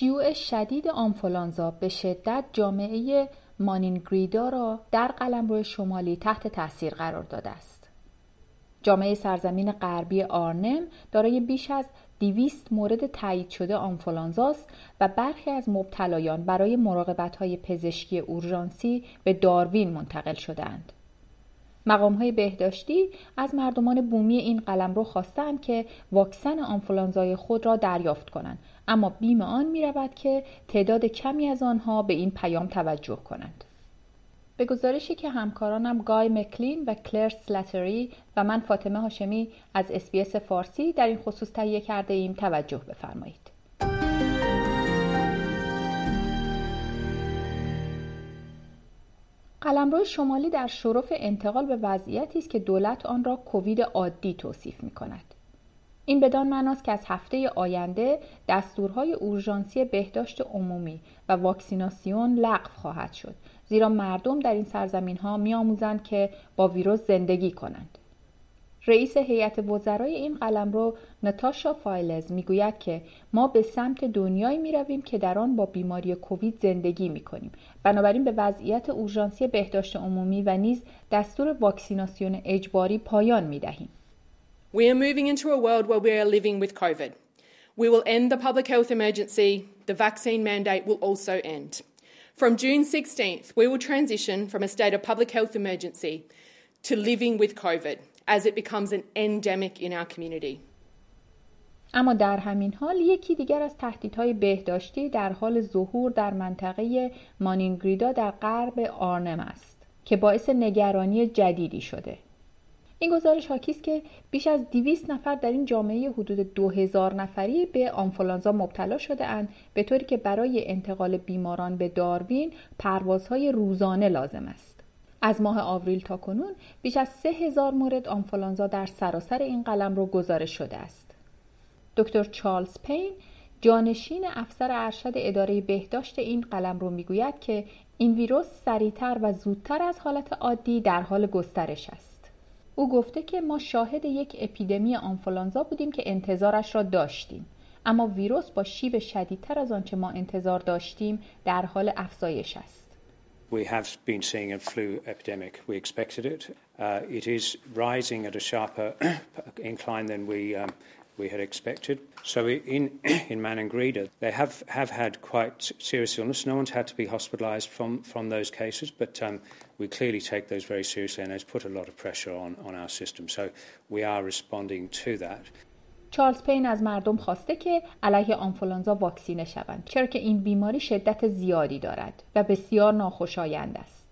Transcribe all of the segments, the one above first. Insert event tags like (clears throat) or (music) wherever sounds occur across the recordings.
شیوع شدید آنفولانزا به شدت جامعه مانینگریدا را در قلمرو شمالی تحت تاثیر قرار داده است. جامعه سرزمین غربی آرنم دارای بیش از دیویست مورد تایید شده آنفولانزاست و برخی از مبتلایان برای های پزشکی اورژانسی به داروین منتقل شدهاند. مقام های بهداشتی از مردمان بومی این قلم رو خواستند که واکسن آنفولانزای خود را دریافت کنند اما بیم آن می رود که تعداد کمی از آنها به این پیام توجه کنند. به گزارشی که همکارانم گای مکلین و کلر سلاتری و من فاطمه هاشمی از SBS فارسی در این خصوص تهیه کرده ایم توجه بفرمایید. قلمرو شمالی در شرف انتقال به وضعیتی است که دولت آن را کووید عادی توصیف می کند. این بدان معناست که از هفته آینده دستورهای اورژانسی بهداشت عمومی و واکسیناسیون لغو خواهد شد زیرا مردم در این سرزمین ها می آموزند که با ویروس زندگی کنند. رئیس هیئت وزرای این قلمرو نتاشا فایلز می‌گوید که ما به سمت دنیایی می رویم که در آن با بیماری کووید زندگی می کنیم. بنابراین به وضعیت اورژانسی بهداشت عمومی و نیز دستور واکسیناسیون اجباری پایان می دهیم. We are moving into a world where we are living with COVID. We will end the public health emergency. The vaccine mandate will also end. From June 16th, we will transition from a state of public health emergency to living with COVID as it becomes an endemic in our community. اما در همین حال یکی دیگر از تهدیدهای بهداشتی در حال ظهور در منطقه مانینگریدا در غرب آرنم است که باعث نگرانی جدیدی شده. این گزارش حاکی است که بیش از 200 نفر در این جامعه حدود 2000 نفری به آنفولانزا مبتلا شده اند به طوری که برای انتقال بیماران به داروین پروازهای روزانه لازم است. از ماه آوریل تا کنون بیش از 3000 مورد آنفولانزا در سراسر این قلم رو گزارش شده است. دکتر چارلز پین جانشین افسر ارشد اداره بهداشت این قلم رو می‌گوید که این ویروس سریعتر و زودتر از حالت عادی در حال گسترش است. او گفته که ما شاهد یک اپیدمی آنفولانزا بودیم که انتظارش را داشتیم اما ویروس با شیب شدیدتر از آنچه ما انتظار داشتیم در حال افزایش است We have been seeing a flu epidemic. We expected it. Uh, it is rising at a sharper (coughs) incline than we um, we had expected. So in (clears throat) in Manangrida, they have have had quite serious illness. No one's had to be hospitalised from from those cases, but um, we clearly take those very seriously and it's put a lot of pressure on, on our system. So we are responding to that. چارلز پین از مردم خواسته که علیه آنفولانزا واکسینه شوند چرا که این بیماری شدت زیادی دارد و بسیار ناخوشایند است.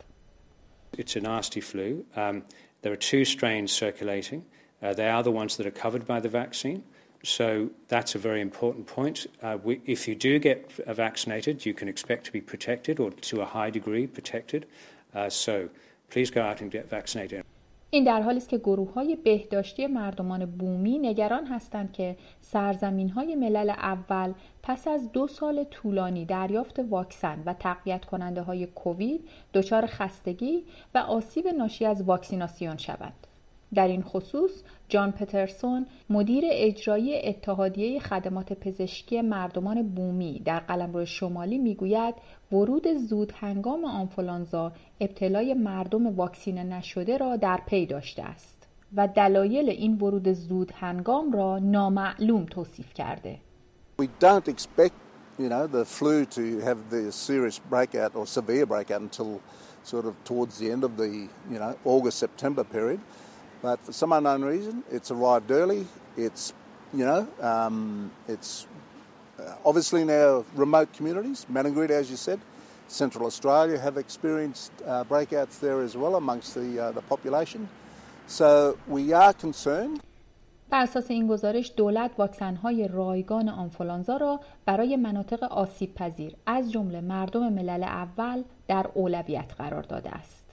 It's a nasty flu. Um, there are two strains circulating. Uh, they are the ones that are covered by the vaccine. So that's a very important point. Uh, we, if you do get vaccinated, you can expect to be protected or to a high degree protected. so please go out and get vaccinated. این در حالی است که گروه های بهداشتی مردمان بومی نگران هستند که سرزمین های ملل اول پس از دو سال طولانی دریافت واکسن و تقویت کننده های کووید دچار خستگی و آسیب ناشی از واکسیناسیون شوند. در این خصوص جان پترسون مدیر اجرایی اتحادیه خدمات پزشکی مردمان بومی در قلمرو شمالی می‌گوید ورود زود هنگام آنفولانزا ابتلای مردم واکسینه نشده را در پی داشته است و دلایل این ورود زود هنگام را نامعلوم توصیف کرده. We don't expect, you know, the flu to have the serious breakout or severe breakout until sort of towards the end of the, you know, August-September period. But for some unknown reason, it's arrived early. It's, you know, um, it's uh, obviously in our remote communities, Manangrita, as you said, Central Australia have experienced uh, breakouts there as well amongst the, uh, the population. So we are concerned. بر اساس این گزارش دولت واکسن‌های رایگان آنفولانزا را برای مناطق آسیب پذیر از جمله مردم ملل اول در اولویت قرار داده است.